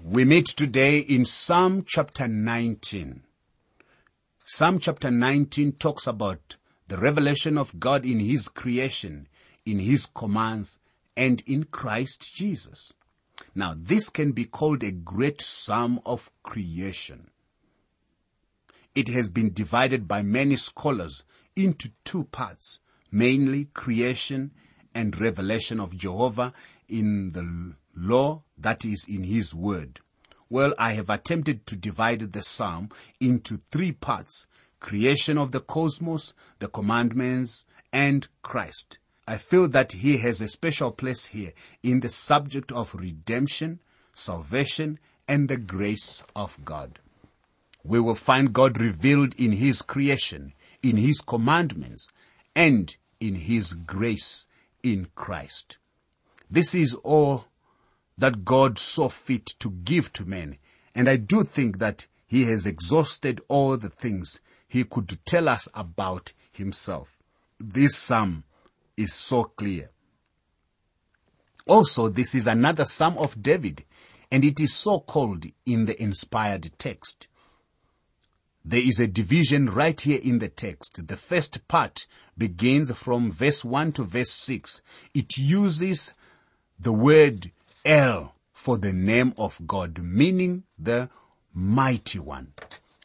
We meet today in Psalm chapter 19. Psalm chapter 19 talks about the revelation of God in His creation, in His commands, and in Christ Jesus. Now, this can be called a great psalm of creation. It has been divided by many scholars into two parts, mainly creation and revelation of Jehovah in the law that is in His Word. Well, I have attempted to divide the psalm into three parts. Creation of the cosmos, the commandments, and Christ. I feel that he has a special place here in the subject of redemption, salvation, and the grace of God. We will find God revealed in his creation, in his commandments, and in his grace in Christ. This is all that God saw fit to give to men. And I do think that he has exhausted all the things he could tell us about himself. This psalm is so clear. Also, this is another psalm of David, and it is so called in the inspired text. There is a division right here in the text. The first part begins from verse 1 to verse 6. It uses the word El for the name of God, meaning the mighty one.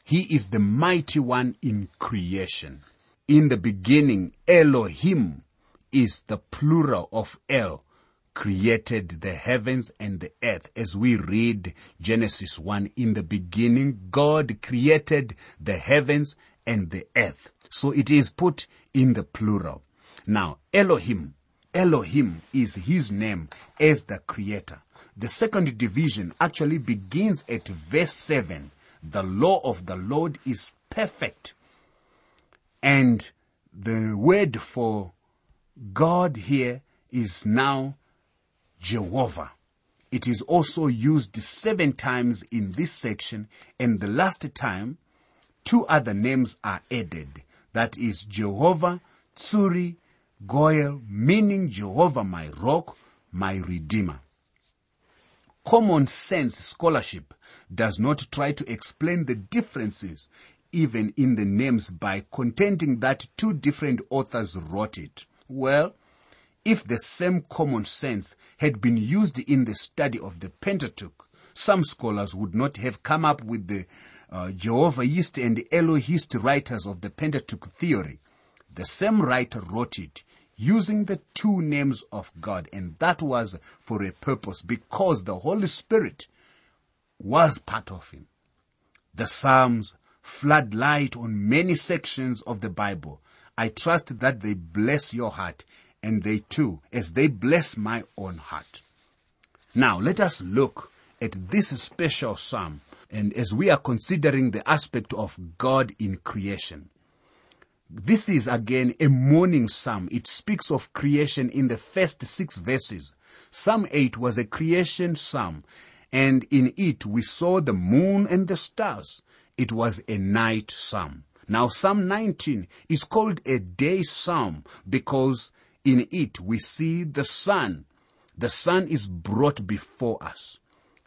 He is the mighty one in creation. In the beginning, Elohim is the plural of El, created the heavens and the earth. As we read Genesis 1, in the beginning, God created the heavens and the earth. So it is put in the plural. Now, Elohim, Elohim is his name as the creator. The second division actually begins at verse 7. The law of the Lord is perfect. And the word for God here is now Jehovah. It is also used seven times in this section, and the last time, two other names are added. That is Jehovah Tsuri Goel, meaning Jehovah my rock, my redeemer. Common sense scholarship does not try to explain the differences even in the names by contending that two different authors wrote it. Well, if the same common sense had been used in the study of the Pentateuch, some scholars would not have come up with the uh, Jehovahist and Elohist writers of the Pentateuch theory. The same writer wrote it using the two names of God, and that was for a purpose because the Holy Spirit was part of him. The Psalms flood light on many sections of the Bible. I trust that they bless your heart and they too, as they bless my own heart. Now let us look at this special psalm and as we are considering the aspect of God in creation. This is again a morning psalm. It speaks of creation in the first six verses. Psalm 8 was a creation psalm, and in it we saw the moon and the stars. It was a night psalm. Now Psalm 19 is called a day psalm because in it we see the sun. The sun is brought before us.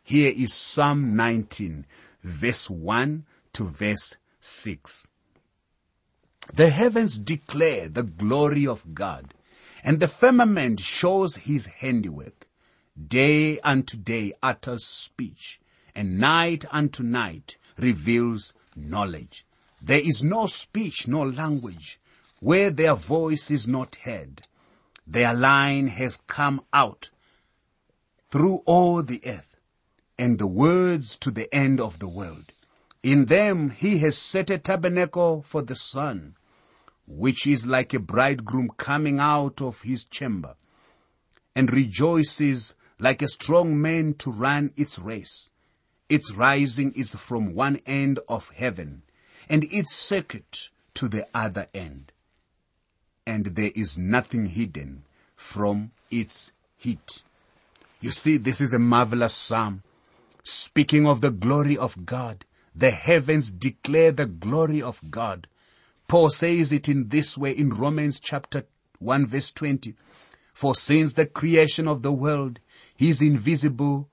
Here is Psalm 19, verse 1 to verse 6. The heavens declare the glory of God, and the firmament shows his handiwork. Day unto day utters speech, and night unto night reveals knowledge. There is no speech nor language where their voice is not heard. Their line has come out through all the earth, and the words to the end of the world. In them he has set a tabernacle for the sun, which is like a bridegroom coming out of his chamber, and rejoices like a strong man to run its race. Its rising is from one end of heaven, and its circuit to the other end. And there is nothing hidden from its heat. You see, this is a marvelous psalm. Speaking of the glory of God, the heavens declare the glory of God. Paul says it in this way in Romans chapter 1 verse 20. For since the creation of the world, his invisible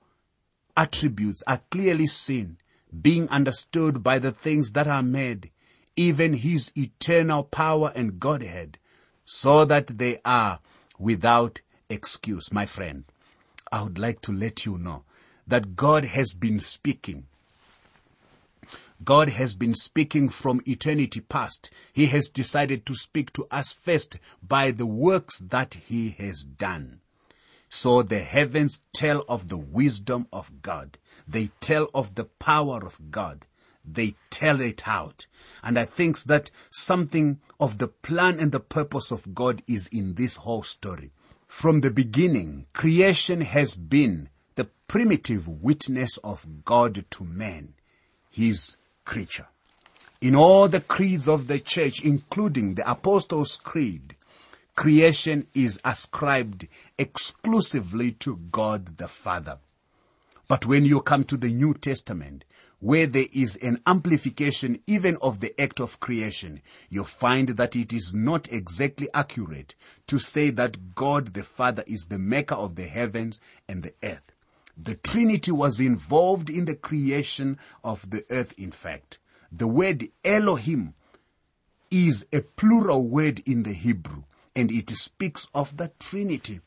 attributes are clearly seen, being understood by the things that are made, even his eternal power and Godhead, so that they are without excuse. My friend, I would like to let you know that God has been speaking. God has been speaking from eternity past. He has decided to speak to us first by the works that He has done. So the heavens tell of the wisdom of God. They tell of the power of God. They tell it out. And I think that something of the plan and the purpose of God is in this whole story. From the beginning, creation has been the primitive witness of God to man, his creature. In all the creeds of the church, including the Apostles' Creed, creation is ascribed exclusively to God the Father. But when you come to the New Testament, where there is an amplification even of the act of creation, you find that it is not exactly accurate to say that God the Father is the maker of the heavens and the earth. The Trinity was involved in the creation of the earth, in fact. The word Elohim is a plural word in the Hebrew, and it speaks of the Trinity.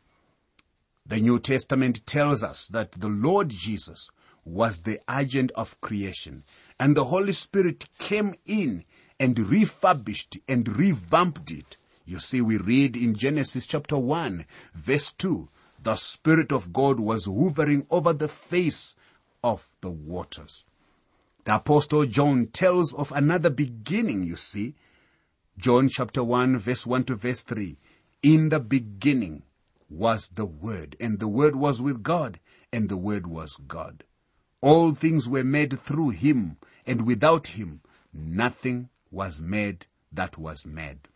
The New Testament tells us that the Lord Jesus was the agent of creation. And the Holy Spirit came in and refurbished and revamped it. You see, we read in Genesis chapter 1, verse 2, the Spirit of God was hovering over the face of the waters. The Apostle John tells of another beginning, you see. John chapter 1, verse 1 to verse 3. In the beginning was the Word, and the Word was with God, and the Word was God. All things were made through him, and without him nothing was made that was made.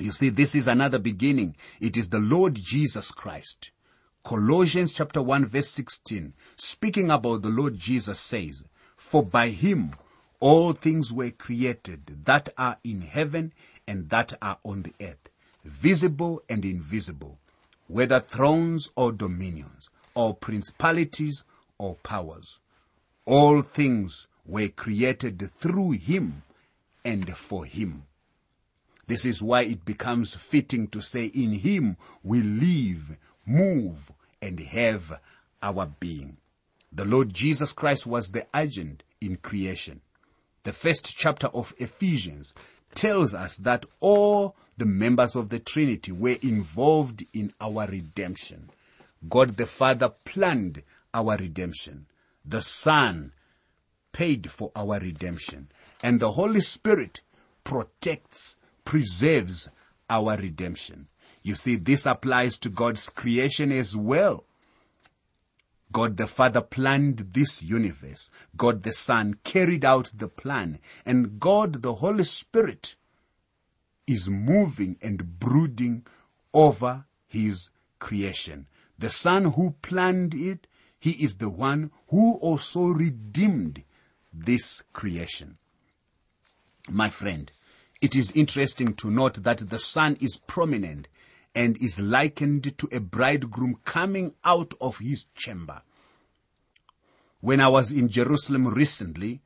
You see, this is another beginning. It is the Lord Jesus Christ. Colossians chapter 1 verse 16, speaking about the Lord Jesus says, For by him all things were created that are in heaven and that are on the earth, visible and invisible, whether thrones or dominions, or principalities or powers. All things were created through him and for him. This is why it becomes fitting to say, in him we live, move, and have our being. The Lord Jesus Christ was the agent in creation. The first chapter of Ephesians tells us that all the members of the Trinity were involved in our redemption. God the Father planned our redemption. The Son paid for our redemption. And the Holy Spirit protects, preserves our redemption. You see, this applies to God's creation as well. God the Father planned this universe. God the Son carried out the plan. And God the Holy Spirit is moving and brooding over His creation. The Son who planned it he is the one who also redeemed this creation. My friend, it is interesting to note that the sun is prominent and is likened to a bridegroom coming out of his chamber. When I was in Jerusalem recently,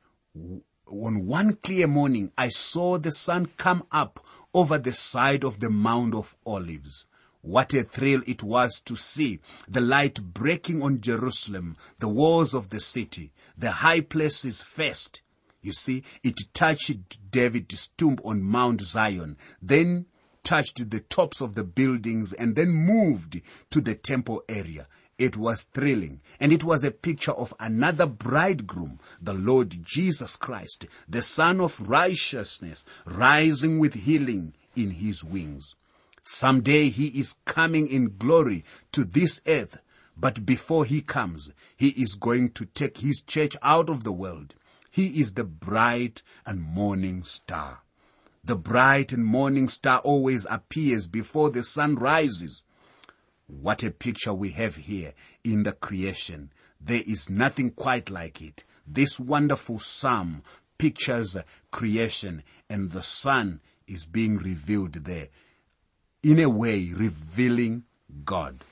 on one clear morning, I saw the sun come up over the side of the Mount of Olives. What a thrill it was to see the light breaking on Jerusalem, the walls of the city, the high places first. You see, it touched David's tomb on Mount Zion, then touched the tops of the buildings and then moved to the temple area. It was thrilling and it was a picture of another bridegroom, the Lord Jesus Christ, the Son of righteousness, rising with healing in his wings. Someday he is coming in glory to this earth. But before he comes, he is going to take his church out of the world. He is the bright and morning star. The bright and morning star always appears before the sun rises. What a picture we have here in the creation. There is nothing quite like it. This wonderful psalm pictures creation and the sun is being revealed there in a way revealing God.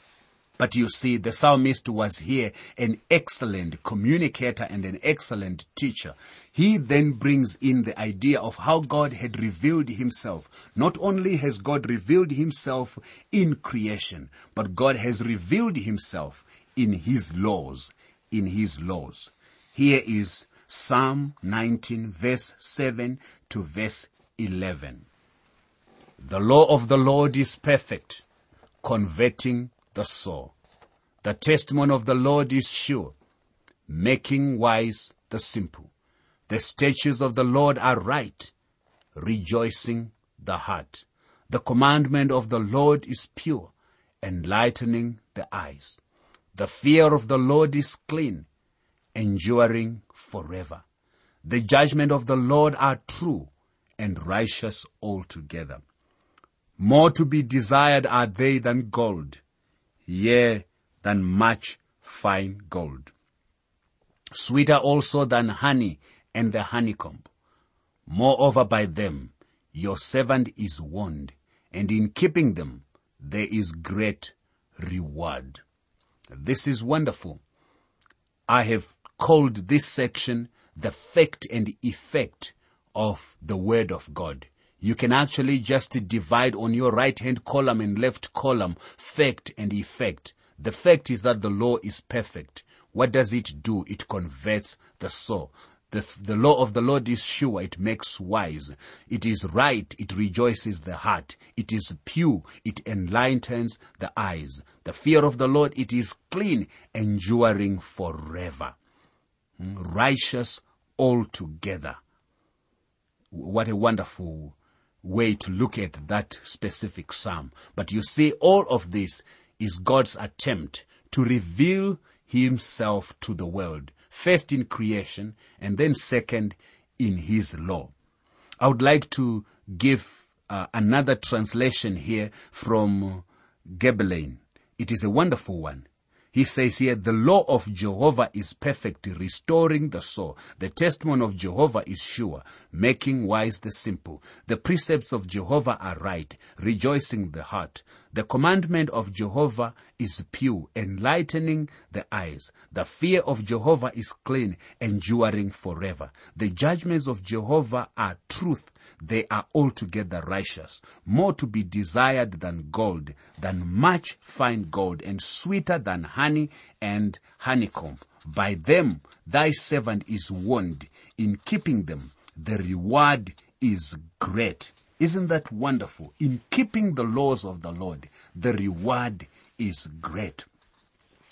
But you see, the psalmist was here an excellent communicator and an excellent teacher. He then brings in the idea of how God had revealed himself. Not only has God revealed himself in creation, but God has revealed himself in his laws, in his laws. Here is Psalm 19 verse 7 to verse 11. The law of the Lord is perfect, converting the soul. The testimony of the Lord is sure, making wise the simple. The statutes of the Lord are right, rejoicing the heart. The commandment of the Lord is pure, enlightening the eyes. The fear of the Lord is clean, enduring forever. The judgment of the Lord are true and righteous altogether. More to be desired are they than gold, yea, than much fine gold. Sweeter also than honey and the honeycomb. Moreover by them your servant is warned, and in keeping them there is great reward. This is wonderful. I have called this section the fact and effect of the Word of God. You can actually just divide on your right hand column and left column fact and effect. The fact is that the law is perfect. What does it do? It converts the soul. The, the law of the Lord is sure. It makes wise. It is right. It rejoices the heart. It is pure. It enlightens the eyes. The fear of the Lord, it is clean, enduring forever. Hmm? Righteous altogether. What a wonderful way to look at that specific psalm. But you see, all of this is God's attempt to reveal himself to the world first in creation and then second in his law. I would like to give uh, another translation here from Gaebelein. It is a wonderful one. He says here, the law of Jehovah is perfect, restoring the soul. The testimony of Jehovah is sure, making wise the simple. The precepts of Jehovah are right, rejoicing the heart. The commandment of Jehovah is pure, enlightening the eyes. The fear of Jehovah is clean, enduring forever. The judgments of Jehovah are truth. They are altogether righteous. More to be desired than gold, than much fine gold, and sweeter than honey and honeycomb. By them thy servant is warned. In keeping them, the reward is great. Isn't that wonderful? In keeping the laws of the Lord, the reward is great.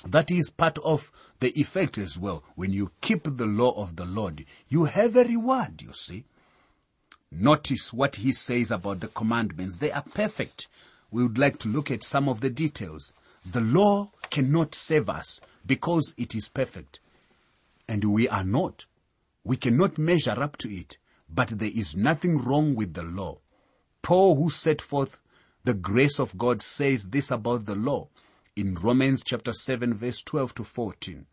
That is part of the effect as well. When you keep the law of the Lord, you have a reward, you see. Notice what he says about the commandments. They are perfect. We would like to look at some of the details. The law cannot save us because it is perfect. And we are not. We cannot measure up to it. But there is nothing wrong with the law. Paul, who set forth the grace of God, says this about the law in Romans chapter 7 verse 12 to 14.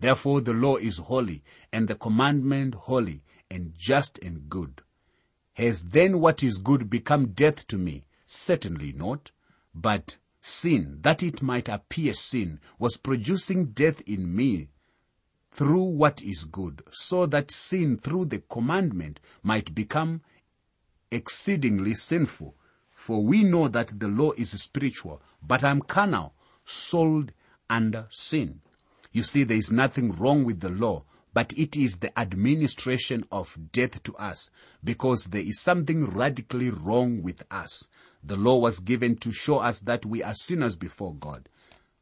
Therefore the law is holy and the commandment holy and just and good. Has then what is good become death to me? Certainly not. But sin, that it might appear sin, was producing death in me through what is good, so that sin through the commandment might become exceedingly sinful. For we know that the law is spiritual, but I'm carnal, sold under sin. You see, there is nothing wrong with the law, but it is the administration of death to us because there is something radically wrong with us. The law was given to show us that we are sinners before God.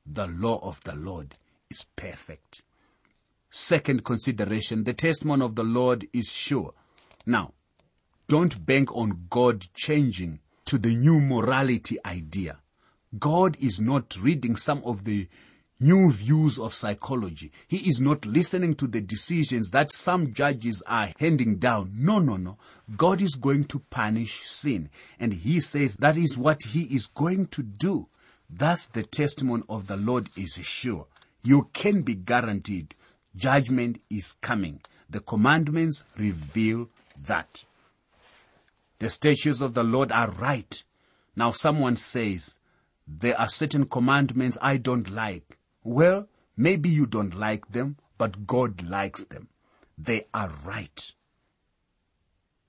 The law of the Lord is perfect. Second consideration, the testimony of the Lord is sure. Now, don't bank on God changing to the new morality idea. God is not reading some of the new views of psychology. He is not listening to the decisions that some judges are handing down. No, no, no. God is going to punish sin. And he says that is what he is going to do. Thus the testimony of the Lord is sure. You can be guaranteed judgment is coming. The commandments reveal that. The statutes of the Lord are right. Now someone says, there are certain commandments I don't like. Well, maybe you don't like them, but God likes them. They are right.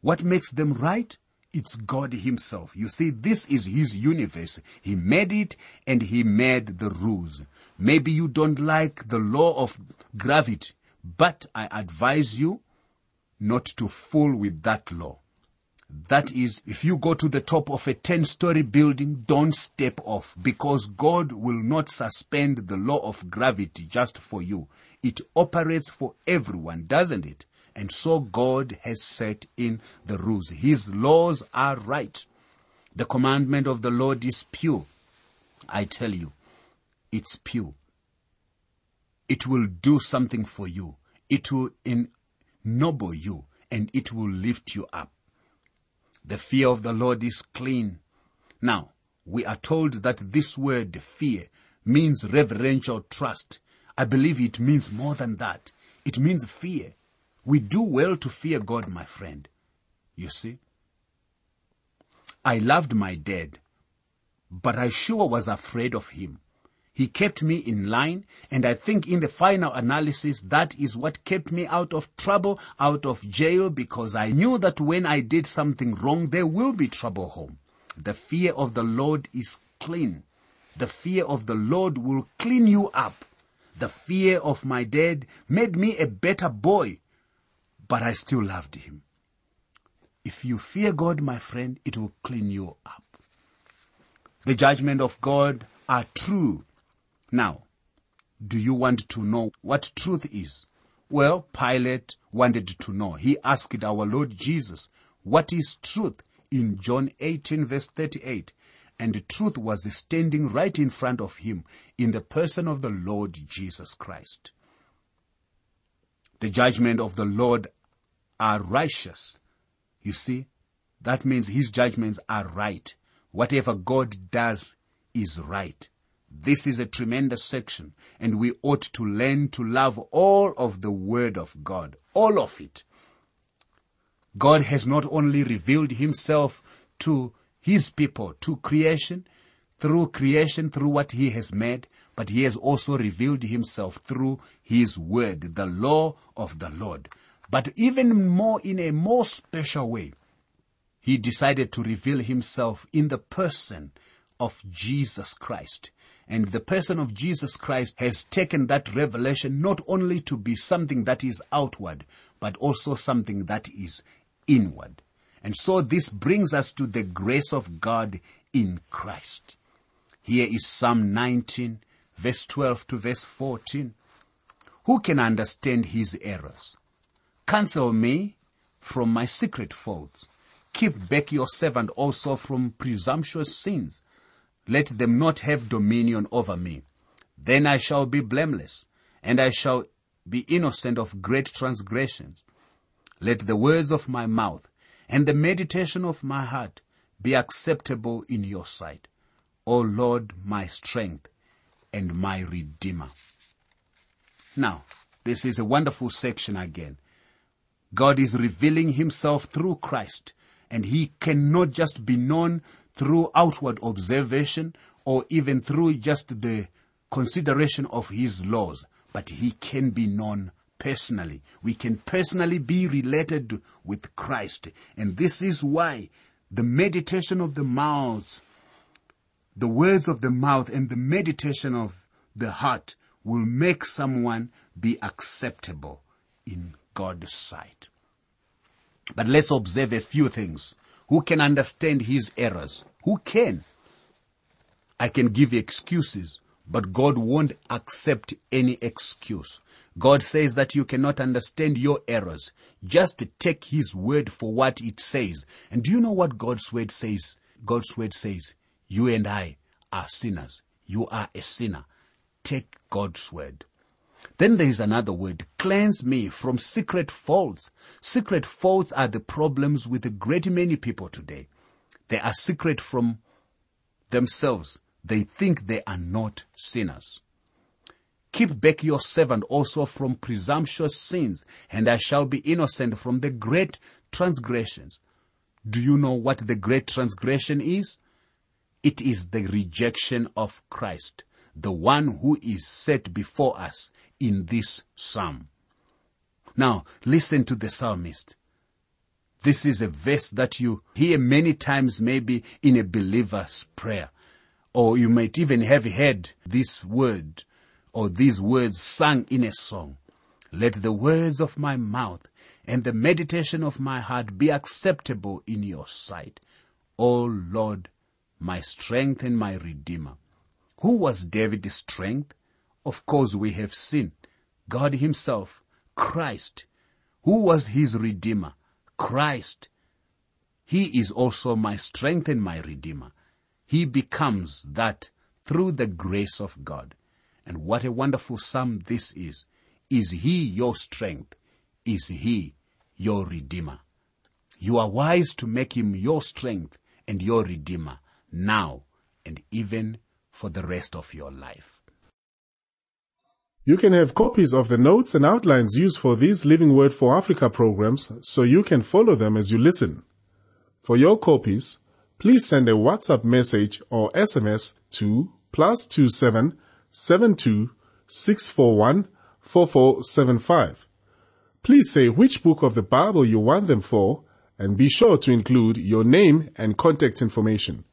What makes them right? It's God himself. You see, this is his universe. He made it and he made the rules. Maybe you don't like the law of gravity, but I advise you not to fool with that law. That is, if you go to the top of a 10 story building, don't step off because God will not suspend the law of gravity just for you. It operates for everyone, doesn't it? And so God has set in the rules. His laws are right. The commandment of the Lord is pure. I tell you, it's pure. It will do something for you. It will ennoble you and it will lift you up. The fear of the Lord is clean. Now, we are told that this word fear means reverential trust. I believe it means more than that. It means fear. We do well to fear God, my friend. You see? I loved my dad, but I sure was afraid of him. He kept me in line, and I think in the final analysis, that is what kept me out of trouble, out of jail, because I knew that when I did something wrong, there will be trouble home. The fear of the Lord is clean. The fear of the Lord will clean you up. The fear of my dad made me a better boy, but I still loved him. If you fear God, my friend, it will clean you up. The judgment of God are true. Now, do you want to know what truth is? Well, Pilate wanted to know. He asked our Lord Jesus, what is truth? In John 18 verse 38. And truth was standing right in front of him in the person of the Lord Jesus Christ. The judgment of the Lord are righteous. You see, that means his judgments are right. Whatever God does is right. This is a tremendous section and we ought to learn to love all of the word of God. All of it. God has not only revealed himself to his people, to creation, through creation, through what he has made, but he has also revealed himself through his word, the law of the Lord. But even more in a more special way, he decided to reveal himself in the person of Jesus Christ. And the person of Jesus Christ has taken that revelation not only to be something that is outward, but also something that is inward. And so this brings us to the grace of God in Christ. Here is Psalm 19, verse 12 to verse 14. Who can understand his errors? Cancel me from my secret faults. Keep back your servant also from presumptuous sins. Let them not have dominion over me. Then I shall be blameless, and I shall be innocent of great transgressions. Let the words of my mouth and the meditation of my heart be acceptable in your sight. O Lord, my strength and my redeemer. Now, this is a wonderful section again. God is revealing himself through Christ and he cannot just be known through outward observation or even through just the consideration of his laws, but he can be known personally. We can personally be related with Christ. And this is why the meditation of the mouth, the words of the mouth and the meditation of the heart will make someone be acceptable in God's sight. But let's observe a few things. Who can understand his errors? Who can? I can give excuses, but God won't accept any excuse. God says that you cannot understand your errors. Just take His word for what it says. And do you know what God's word says? God's word says, you and I are sinners. You are a sinner. Take God's word. Then there is another word, cleanse me from secret faults. Secret faults are the problems with a great many people today. They are secret from themselves. They think they are not sinners. Keep back your servant also from presumptuous sins, and I shall be innocent from the great transgressions. Do you know what the great transgression is? It is the rejection of Christ, the one who is set before us in this psalm. Now, listen to the psalmist. This is a verse that you hear many times maybe in a believer's prayer. Or you might even have heard this word or these words sung in a song. Let the words of my mouth and the meditation of my heart be acceptable in your sight. O Lord, my strength and my redeemer. Who was David's strength? Of course we have seen God himself, Christ. Who was his redeemer? Christ. He is also my strength and my redeemer. He becomes that through the grace of God. And what a wonderful psalm this is. Is he your strength? Is he your redeemer? You are wise to make him your strength and your redeemer now and even for the rest of your life. You can have copies of the notes and outlines used for these Living Word for Africa programs so you can follow them as you listen. For your copies, please send a WhatsApp message or SMS to plus two seven seven two six four one four four seven five. Please say which book of the Bible you want them for and be sure to include your name and contact information.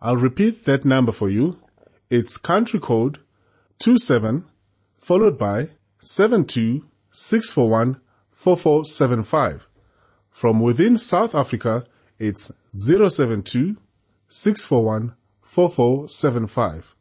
I'll repeat that number for you. It's country code two 27 followed by 72 From within South Africa, it's 072 641 4475.